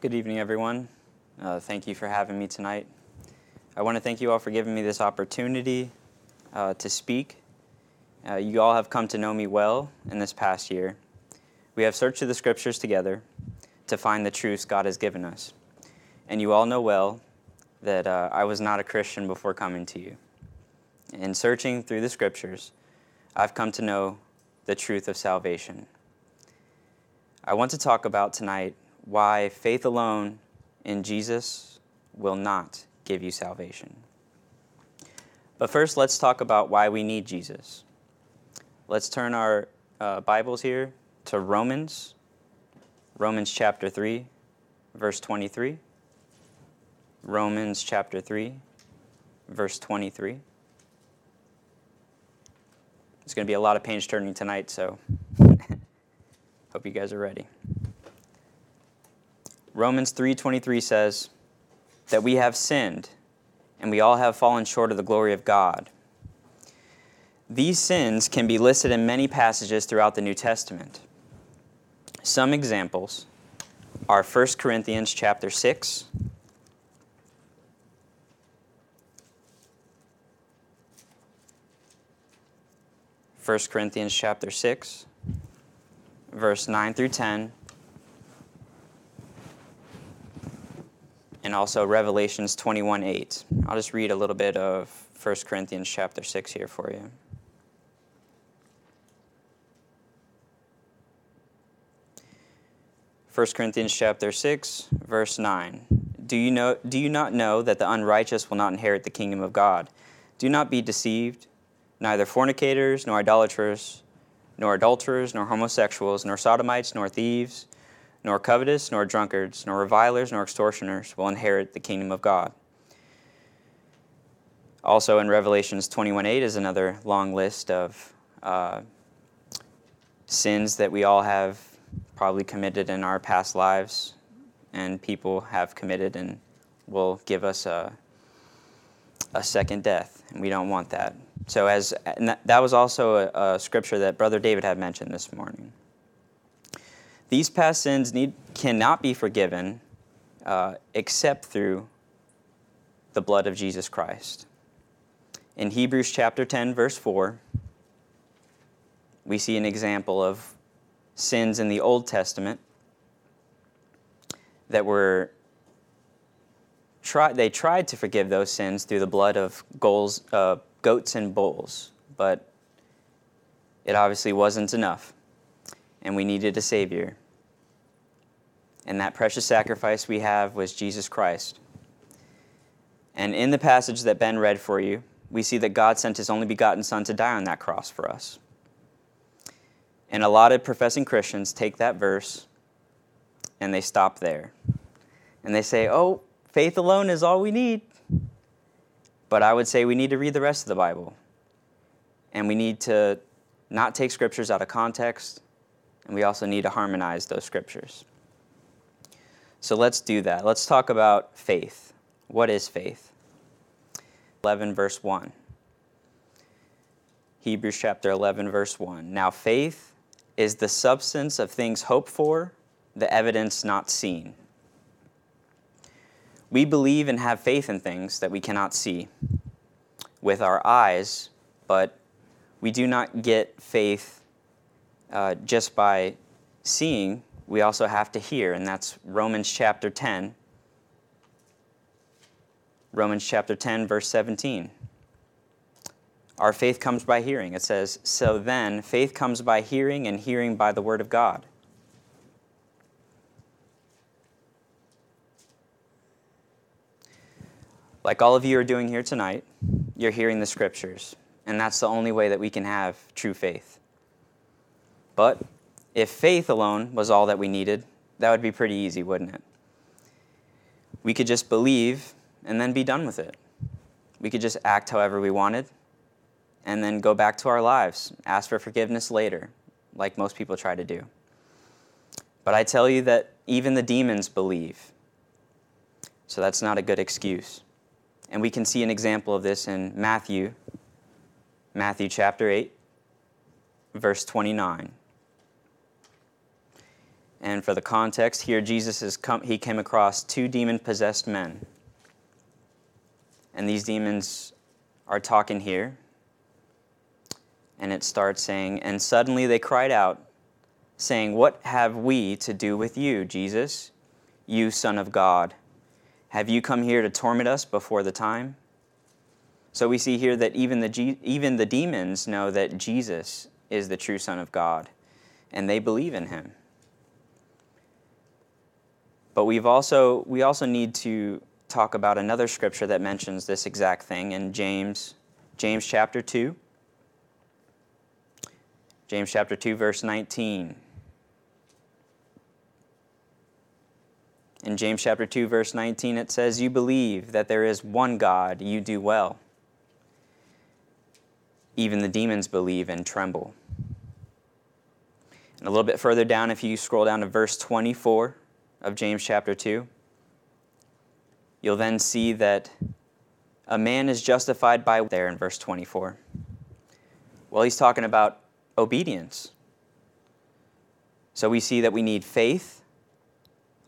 Good evening, everyone. Uh, thank you for having me tonight. I want to thank you all for giving me this opportunity uh, to speak. Uh, you all have come to know me well in this past year. We have searched the scriptures together to find the truths God has given us. And you all know well that uh, I was not a Christian before coming to you. In searching through the scriptures, I've come to know the truth of salvation. I want to talk about tonight why faith alone in Jesus will not give you salvation. But first, let's talk about why we need Jesus. Let's turn our uh, Bibles here to Romans, Romans chapter 3, verse 23. Romans chapter 3, verse 23. It's going to be a lot of page turning tonight, so hope you guys are ready. Romans 3:23 says that we have sinned and we all have fallen short of the glory of God. These sins can be listed in many passages throughout the New Testament. Some examples are 1 Corinthians chapter 6, 1 Corinthians chapter 6, verse 9 through 10, and also Revelations 21 8. I'll just read a little bit of 1 Corinthians chapter 6 here for you. First Corinthians chapter 6, verse 9. Do you, know, do you not know that the unrighteous will not inherit the kingdom of God? Do not be deceived neither fornicators, nor idolaters, nor adulterers, nor homosexuals, nor sodomites, nor thieves, nor covetous, nor drunkards, nor revilers, nor extortioners will inherit the kingdom of God. Also in Revelations 21:8 is another long list of uh, sins that we all have probably committed in our past lives, and people have committed and will give us a, a second death, and we don't want that. So, as that, was also a, a, scripture that Brother David had mentioned this morning. These past sins need, cannot be forgiven uh, except through the blood of Jesus Christ. In Hebrews chapter 10, verse 4, we see an example of sins in the Old Testament that were try, they tried to forgive those sins through the blood of goals, uh, goats and bulls, but it obviously wasn't enough, and we needed a Savior. And that precious sacrifice we have was Jesus Christ. And in the passage that Ben read for you, we see that God sent His only begotten Son to die on that cross for us. And a lot of professing Christians take that verse and they stop there. And they say, oh, faith alone is all we need. But I would say we need to read the rest of the Bible. And we need to not take scriptures out of context, and we also need to harmonize those scriptures. So let's do that. Let's talk about faith. What is faith? 11, verse 1. Hebrews chapter 11, verse 1. Now, faith is the substance of things hoped for, the evidence not seen. We believe and have faith in things that we cannot see with our eyes, but we do not get faith uh, just by seeing. We also have to hear, and that's Romans chapter 10. Romans chapter 10, verse 17. Our faith comes by hearing. It says, So then, faith comes by hearing, and hearing by the word of God. like all of you are doing here tonight, you're hearing the scriptures. And that's the only way that we can have true faith. But if faith alone was all that we needed, that would be pretty easy, wouldn't it? We could just believe and then be done with it. We could just act however we wanted and then go back to our lives, ask for forgiveness later, like most people try to do. But I tell you that even the demons believe. So that's not a good excuse. And we can see an example of this in Matthew, Matthew chapter 8, verse 29. And for the context here, Jesus is come, he came across two demon possessed men. And these demons are talking here. And it starts saying, And suddenly they cried out, saying, What have we to do with you, Jesus, you Son of God? Have you come here to torment us before the time? So we see here that even the, even the demons know that Jesus is the true Son of God, and they believe in him. But we've also, we also need to talk about another scripture that mentions this exact thing in James, James chapter 2. James chapter 2, verse 19. In James chapter 2, verse 19, it says, You believe that there is one God, you do well. Even the demons believe and tremble. And a little bit further down, if you scroll down to verse 24 of James chapter 2, you'll then see that a man is justified by there in verse 24. Well, he's talking about obedience. So we see that we need faith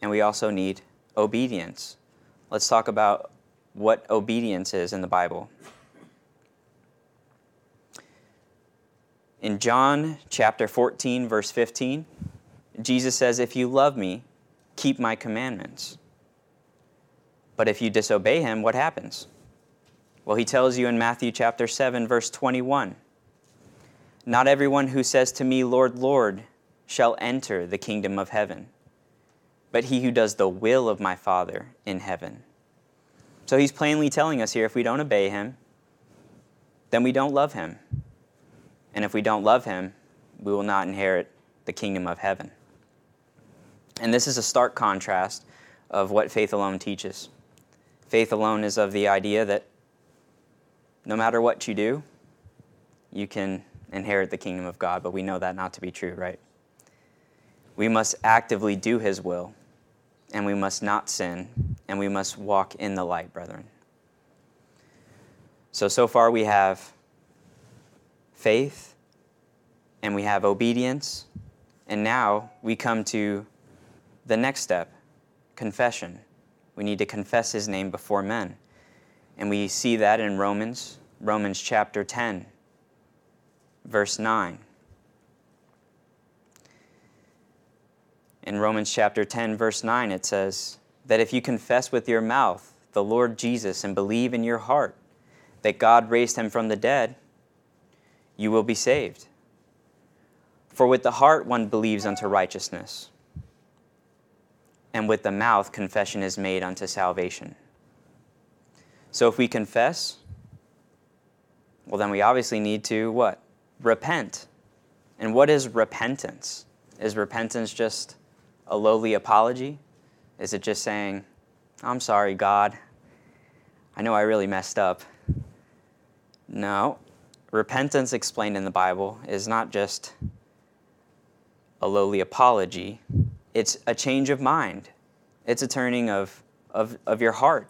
and we also need obedience. Let's talk about what obedience is in the Bible. In John chapter 14, verse 15, Jesus says, If you love me, keep my commandments. But if you disobey him, what happens? Well, he tells you in Matthew chapter 7, verse 21 Not everyone who says to me, Lord, Lord, shall enter the kingdom of heaven, but he who does the will of my Father in heaven. So he's plainly telling us here if we don't obey him, then we don't love him. And if we don't love him, we will not inherit the kingdom of heaven. And this is a stark contrast of what faith alone teaches. Faith alone is of the idea that no matter what you do, you can inherit the kingdom of God, but we know that not to be true, right? We must actively do his will, and we must not sin, and we must walk in the light, brethren. So, so far we have faith and we have obedience. And now we come to the next step confession. We need to confess his name before men. And we see that in Romans, Romans chapter 10, verse 9. In Romans chapter 10, verse 9, it says that if you confess with your mouth the Lord Jesus and believe in your heart that God raised him from the dead, you will be saved. For with the heart one believes unto righteousness, and with the mouth confession is made unto salvation. So if we confess, well, then we obviously need to what? Repent. And what is repentance? Is repentance just a lowly apology? Is it just saying, I'm sorry, God. I know I really messed up. No, repentance explained in the Bible is not just a lowly apology, it's a change of mind. It's a turning of, of, of your heart,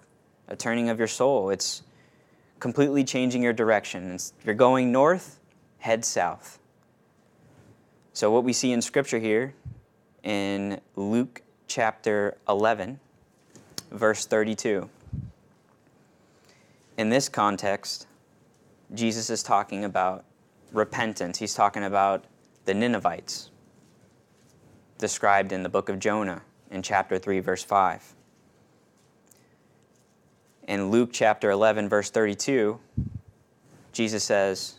a turning of your soul. It's completely changing your direction. If you're going north, head south. So, what we see in Scripture here in Luke chapter 11, verse 32. In this context, Jesus is talking about repentance. He's talking about the Ninevites, described in the book of Jonah in chapter 3, verse 5. In Luke chapter 11, verse 32, Jesus says,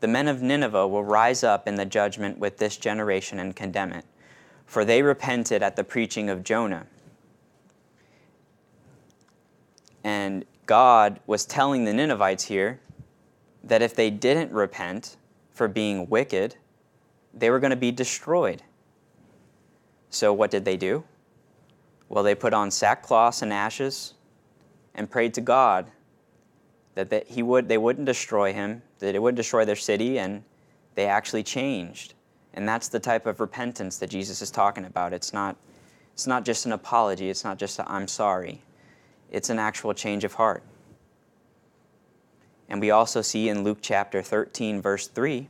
The men of Nineveh will rise up in the judgment with this generation and condemn it, for they repented at the preaching of Jonah. And God was telling the Ninevites here that if they didn't repent for being wicked, they were going to be destroyed. So, what did they do? Well, they put on sackcloth and ashes and prayed to God that he would, they wouldn't destroy him, that it wouldn't destroy their city, and they actually changed. And that's the type of repentance that Jesus is talking about. It's not, it's not just an apology, it's not just i I'm sorry, it's an actual change of heart. And we also see in Luke chapter 13, verse 3,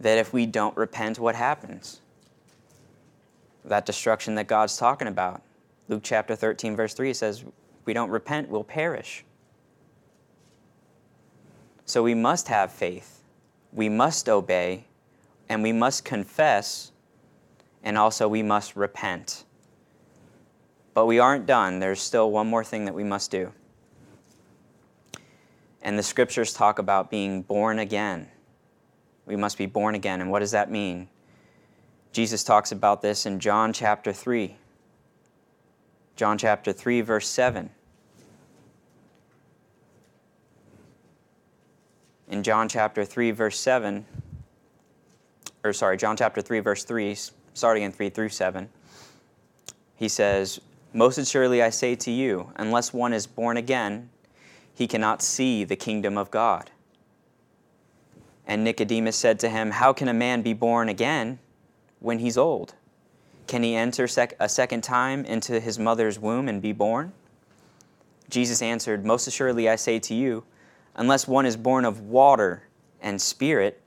that if we don't repent, what happens? That destruction that God's talking about. Luke chapter 13, verse 3 says, We don't repent, we'll perish. So we must have faith, we must obey, and we must confess, and also we must repent. But we aren't done. There's still one more thing that we must do. And the scriptures talk about being born again. We must be born again. And what does that mean? Jesus talks about this in John chapter 3. John chapter 3, verse 7. In John chapter 3, verse 7, or sorry, John chapter 3, verse 3, starting in 3 through 7, he says, Most assuredly I say to you, unless one is born again, he cannot see the kingdom of God. And Nicodemus said to him, How can a man be born again when he's old? Can he enter sec- a second time into his mother's womb and be born? Jesus answered, Most assuredly I say to you, unless one is born of water and spirit,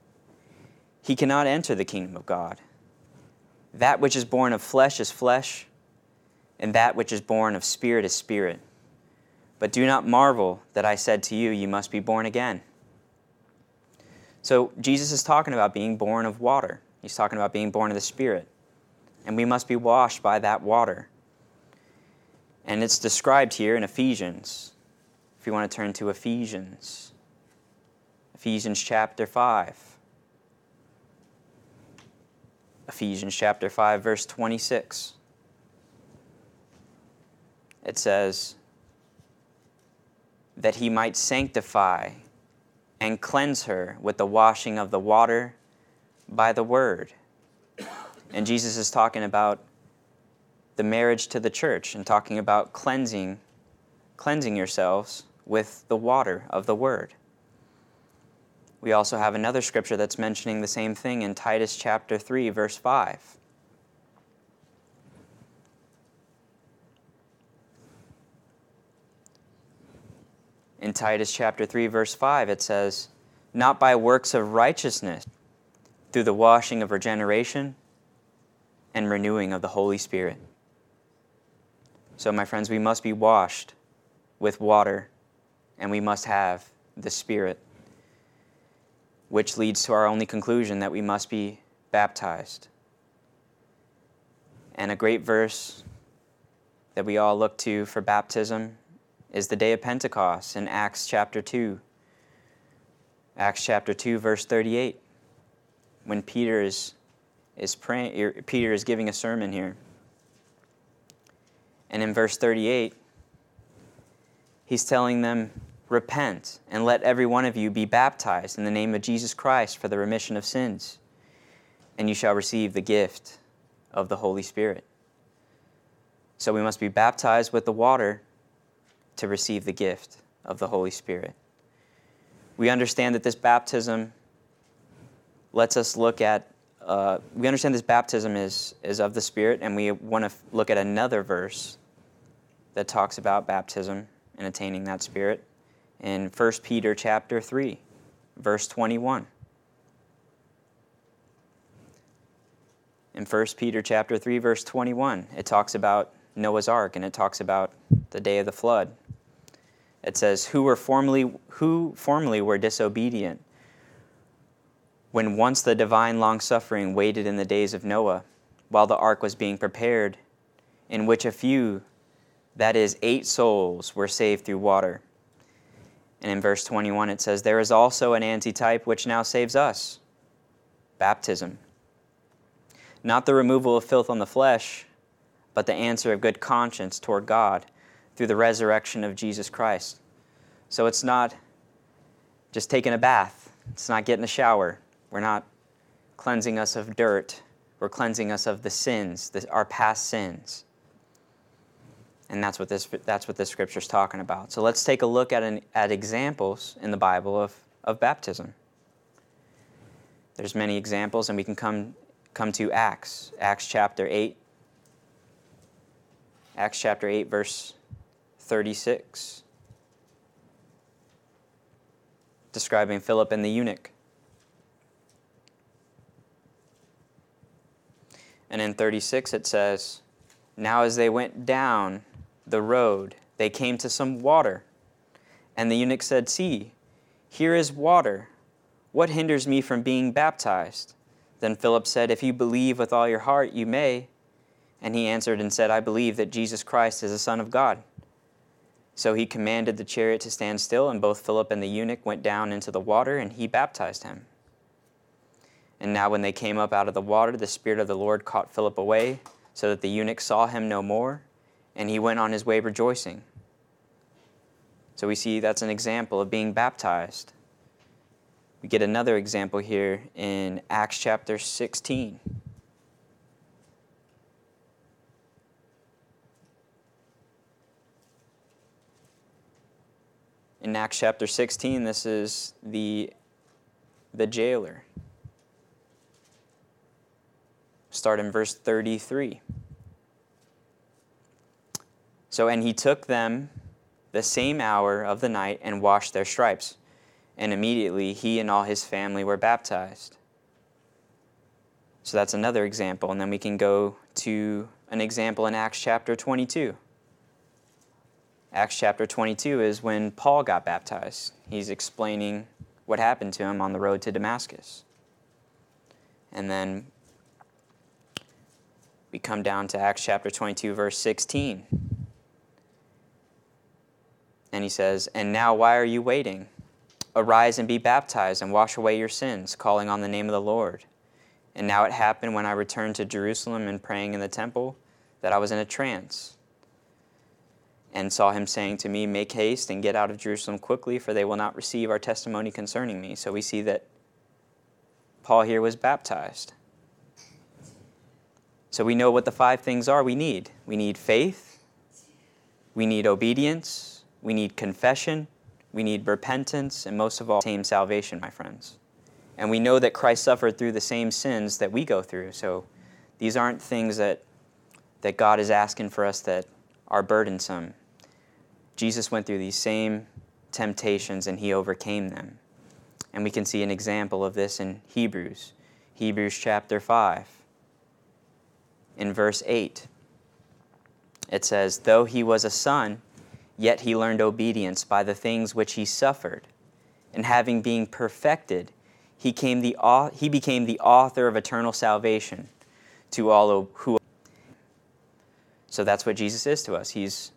he cannot enter the kingdom of God. That which is born of flesh is flesh, and that which is born of spirit is spirit. But do not marvel that I said to you, You must be born again. So Jesus is talking about being born of water, he's talking about being born of the Spirit. And we must be washed by that water. And it's described here in Ephesians. If you want to turn to Ephesians, Ephesians chapter 5. Ephesians chapter 5, verse 26. It says, that he might sanctify and cleanse her with the washing of the water by the word. And Jesus is talking about the marriage to the church and talking about cleansing cleansing yourselves with the water of the word. We also have another scripture that's mentioning the same thing in Titus chapter 3 verse 5. In Titus chapter 3 verse 5 it says, "Not by works of righteousness, through the washing of regeneration and renewing of the Holy Spirit." So my friends, we must be washed with water and we must have the Spirit, which leads to our only conclusion that we must be baptized. And a great verse that we all look to for baptism is the day of Pentecost in Acts chapter 2. Acts chapter 2, verse 38, when Peter is, is praying, er, Peter is giving a sermon here. And in verse 38, he's telling them, Repent and let every one of you be baptized in the name of Jesus Christ for the remission of sins, and you shall receive the gift of the Holy Spirit. So we must be baptized with the water to receive the gift of the Holy Spirit. We understand that this baptism lets us look at, uh, we understand this baptism is, is of the Spirit, and we want to f- look at another verse that talks about baptism and attaining that Spirit in 1 Peter chapter 3, verse 21. In 1 Peter chapter 3 verse 21, it talks about Noah's ark and it talks about the day of the flood. It says, "Who were formerly who formerly were disobedient when once the divine long-suffering waited in the days of Noah, while the ark was being prepared, in which a few, that is 8 souls, were saved through water." And in verse 21 it says, "There is also an antitype which now saves us, baptism." Not the removal of filth on the flesh, but the answer of good conscience toward God through the resurrection of Jesus Christ. So it's not just taking a bath, it's not getting a shower. We're not cleansing us of dirt, we're cleansing us of the sins, the, our past sins. And that's what this that's what this scripture is talking about. So let's take a look at an, at examples in the Bible of, of baptism. There's many examples, and we can come come to Acts, Acts chapter 8. Acts chapter 8, verse 36, describing Philip and the eunuch. And in 36 it says, Now as they went down the road, they came to some water. And the eunuch said, See, here is water. What hinders me from being baptized? Then Philip said, If you believe with all your heart, you may. And he answered and said, I believe that Jesus Christ is the Son of God. So he commanded the chariot to stand still, and both Philip and the eunuch went down into the water, and he baptized him. And now, when they came up out of the water, the Spirit of the Lord caught Philip away, so that the eunuch saw him no more, and he went on his way rejoicing. So we see that's an example of being baptized. We get another example here in Acts chapter 16. In Acts chapter 16, this is the, the jailer. Start in verse 33. So, and he took them the same hour of the night and washed their stripes. And immediately he and all his family were baptized. So that's another example. And then we can go to an example in Acts chapter 22. Acts chapter 22 is when Paul got baptized. He's explaining what happened to him on the road to Damascus. And then we come down to Acts chapter 22, verse 16. And he says, And now why are you waiting? Arise and be baptized and wash away your sins, calling on the name of the Lord. And now it happened when I returned to Jerusalem and praying in the temple that I was in a trance and saw him saying to me, Make haste and get out of Jerusalem quickly, for they will not receive our testimony concerning me. So we see that Paul here was baptized. So we know what the five things are we need we need faith, we need obedience, we need confession, we need repentance, and most of all, tame salvation, my friends. And we know that Christ suffered through the same sins that we go through. So these aren't things that, that God is asking for us that are burdensome. Jesus went through these same temptations and he overcame them. And we can see an example of this in Hebrews, Hebrews chapter 5. In verse 8, it says, Though he was a son, yet he learned obedience by the things which he suffered. And having been perfected, he, came the, he became the author of eternal salvation to all who. So that's what Jesus is to us. He's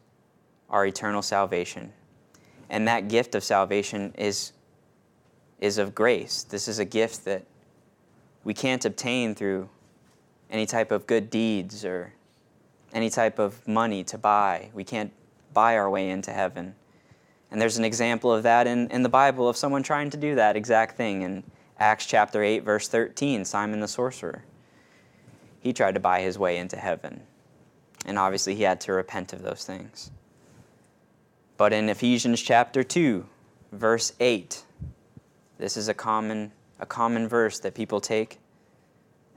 our eternal salvation. And that gift of salvation is, is of grace. This is a gift that we can't obtain through any type of good deeds or any type of money to buy. We can't buy our way into heaven. And there's an example of that in, in the Bible of someone trying to do that exact thing in Acts chapter 8, verse 13, Simon the sorcerer. He tried to buy his way into heaven. And obviously, he had to repent of those things. But in Ephesians chapter 2, verse 8, this is a common, a common verse that people take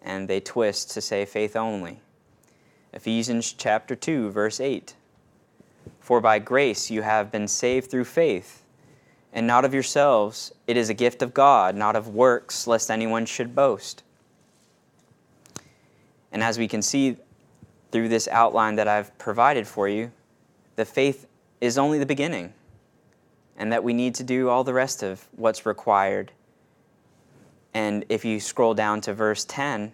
and they twist to say faith only. Ephesians chapter 2, verse 8. For by grace you have been saved through faith, and not of yourselves. It is a gift of God, not of works, lest anyone should boast. And as we can see through this outline that I've provided for you, the faith is only the beginning, and that we need to do all the rest of what's required. And if you scroll down to verse 10,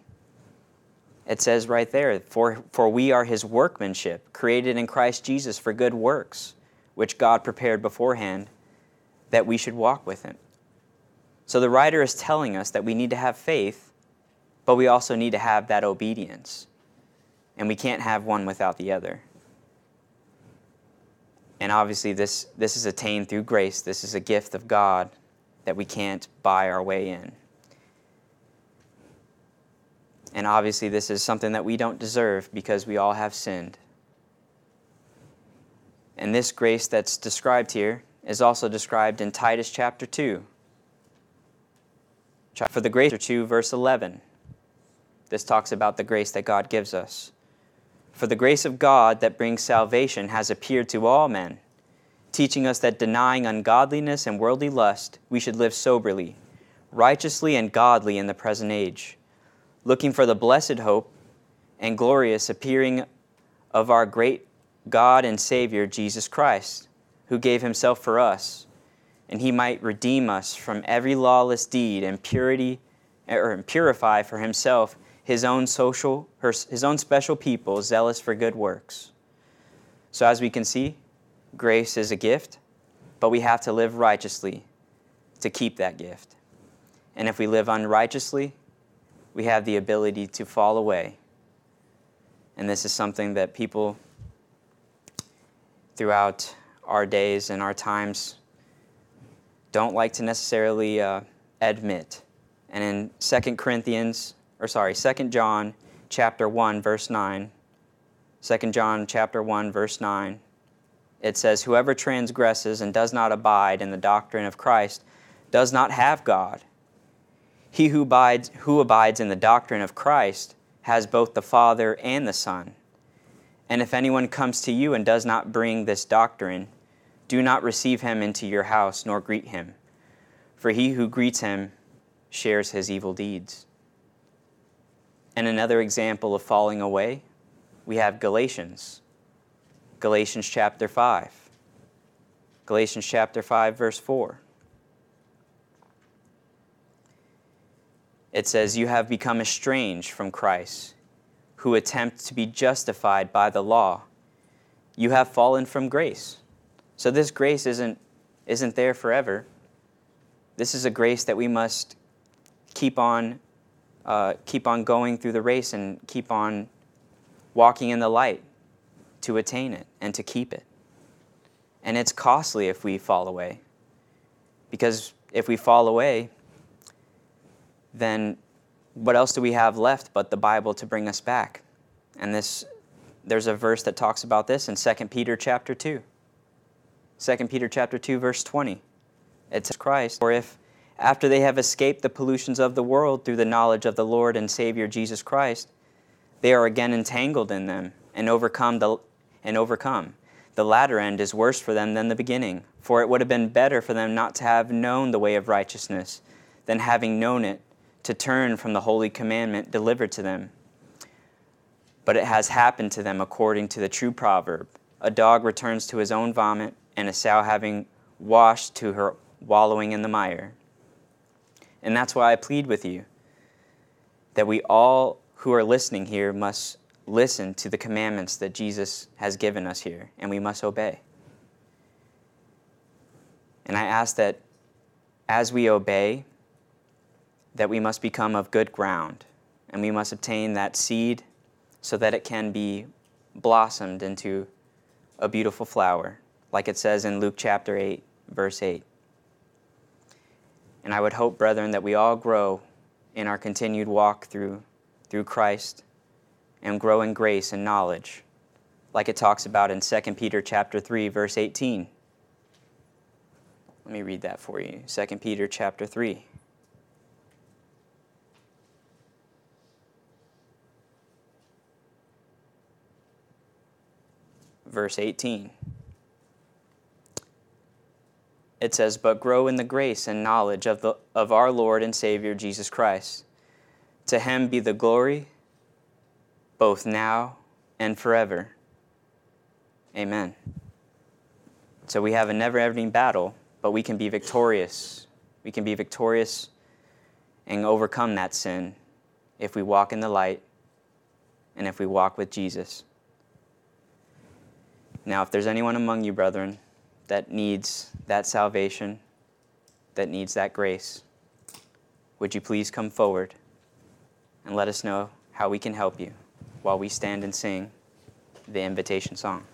it says right there, for, for we are his workmanship, created in Christ Jesus for good works, which God prepared beforehand that we should walk with him. So the writer is telling us that we need to have faith, but we also need to have that obedience. And we can't have one without the other. And obviously, this, this is attained through grace. This is a gift of God that we can't buy our way in. And obviously, this is something that we don't deserve because we all have sinned. And this grace that's described here is also described in Titus chapter 2. For the grace, 2, verse 11. This talks about the grace that God gives us. For the grace of God that brings salvation has appeared to all men, teaching us that denying ungodliness and worldly lust, we should live soberly, righteously, and godly in the present age, looking for the blessed hope and glorious appearing of our great God and Savior Jesus Christ, who gave himself for us, and he might redeem us from every lawless deed and purity or purify for himself his own social his own special people zealous for good works. So as we can see, grace is a gift, but we have to live righteously to keep that gift. And if we live unrighteously, we have the ability to fall away. And this is something that people throughout our days and our times don't like to necessarily uh, admit. And in 2 Corinthians, or sorry, 2 John chapter 1 verse 9, 2 John chapter 1 verse 9, it says whoever transgresses and does not abide in the doctrine of Christ does not have God. He who abides, who abides in the doctrine of Christ has both the Father and the Son. And if anyone comes to you and does not bring this doctrine, do not receive him into your house nor greet him, for he who greets him shares his evil deeds. And another example of falling away, we have Galatians. Galatians chapter 5. Galatians chapter 5, verse 4. It says, You have become estranged from Christ, who attempt to be justified by the law. You have fallen from grace. So this grace isn't, isn't there forever. This is a grace that we must keep on, uh, keep on going through the race and keep on walking in the light to attain it and to keep it. And it's costly if we fall away. Because if we fall away, then what else do we have left but the Bible to bring us back? And this there's a verse that talks about this in 2 Peter chapter 2. 2 Peter chapter 2 verse 20. It says Christ, or if after they have escaped the pollutions of the world through the knowledge of the Lord and Savior Jesus Christ, they are again entangled in them and overcome the and overcome. The latter end is worse for them than the beginning, for it would have been better for them not to have known the way of righteousness than having known it to turn from the holy commandment delivered to them. But it has happened to them according to the true proverb a dog returns to his own vomit, and a sow having washed to her wallowing in the mire. And that's why I plead with you that we all who are listening here must listen to the commandments that Jesus has given us here, and we must obey. And I ask that as we obey, that we must become of good ground, and we must obtain that seed so that it can be blossomed into a beautiful flower, like it says in Luke chapter 8, verse 8. And I would hope, brethren, that we all grow in our continued walk through, through Christ and grow in grace and knowledge, like it talks about in 2 Peter chapter 3, verse 18. Let me read that for you. 2 Peter chapter 3. Verse 18. It says, But grow in the grace and knowledge of, the, of our Lord and Savior Jesus Christ. To him be the glory, both now and forever. Amen. So we have a never ending battle, but we can be victorious. We can be victorious and overcome that sin if we walk in the light and if we walk with Jesus. Now, if there's anyone among you, brethren, that needs that salvation, that needs that grace, would you please come forward and let us know how we can help you while we stand and sing the invitation song?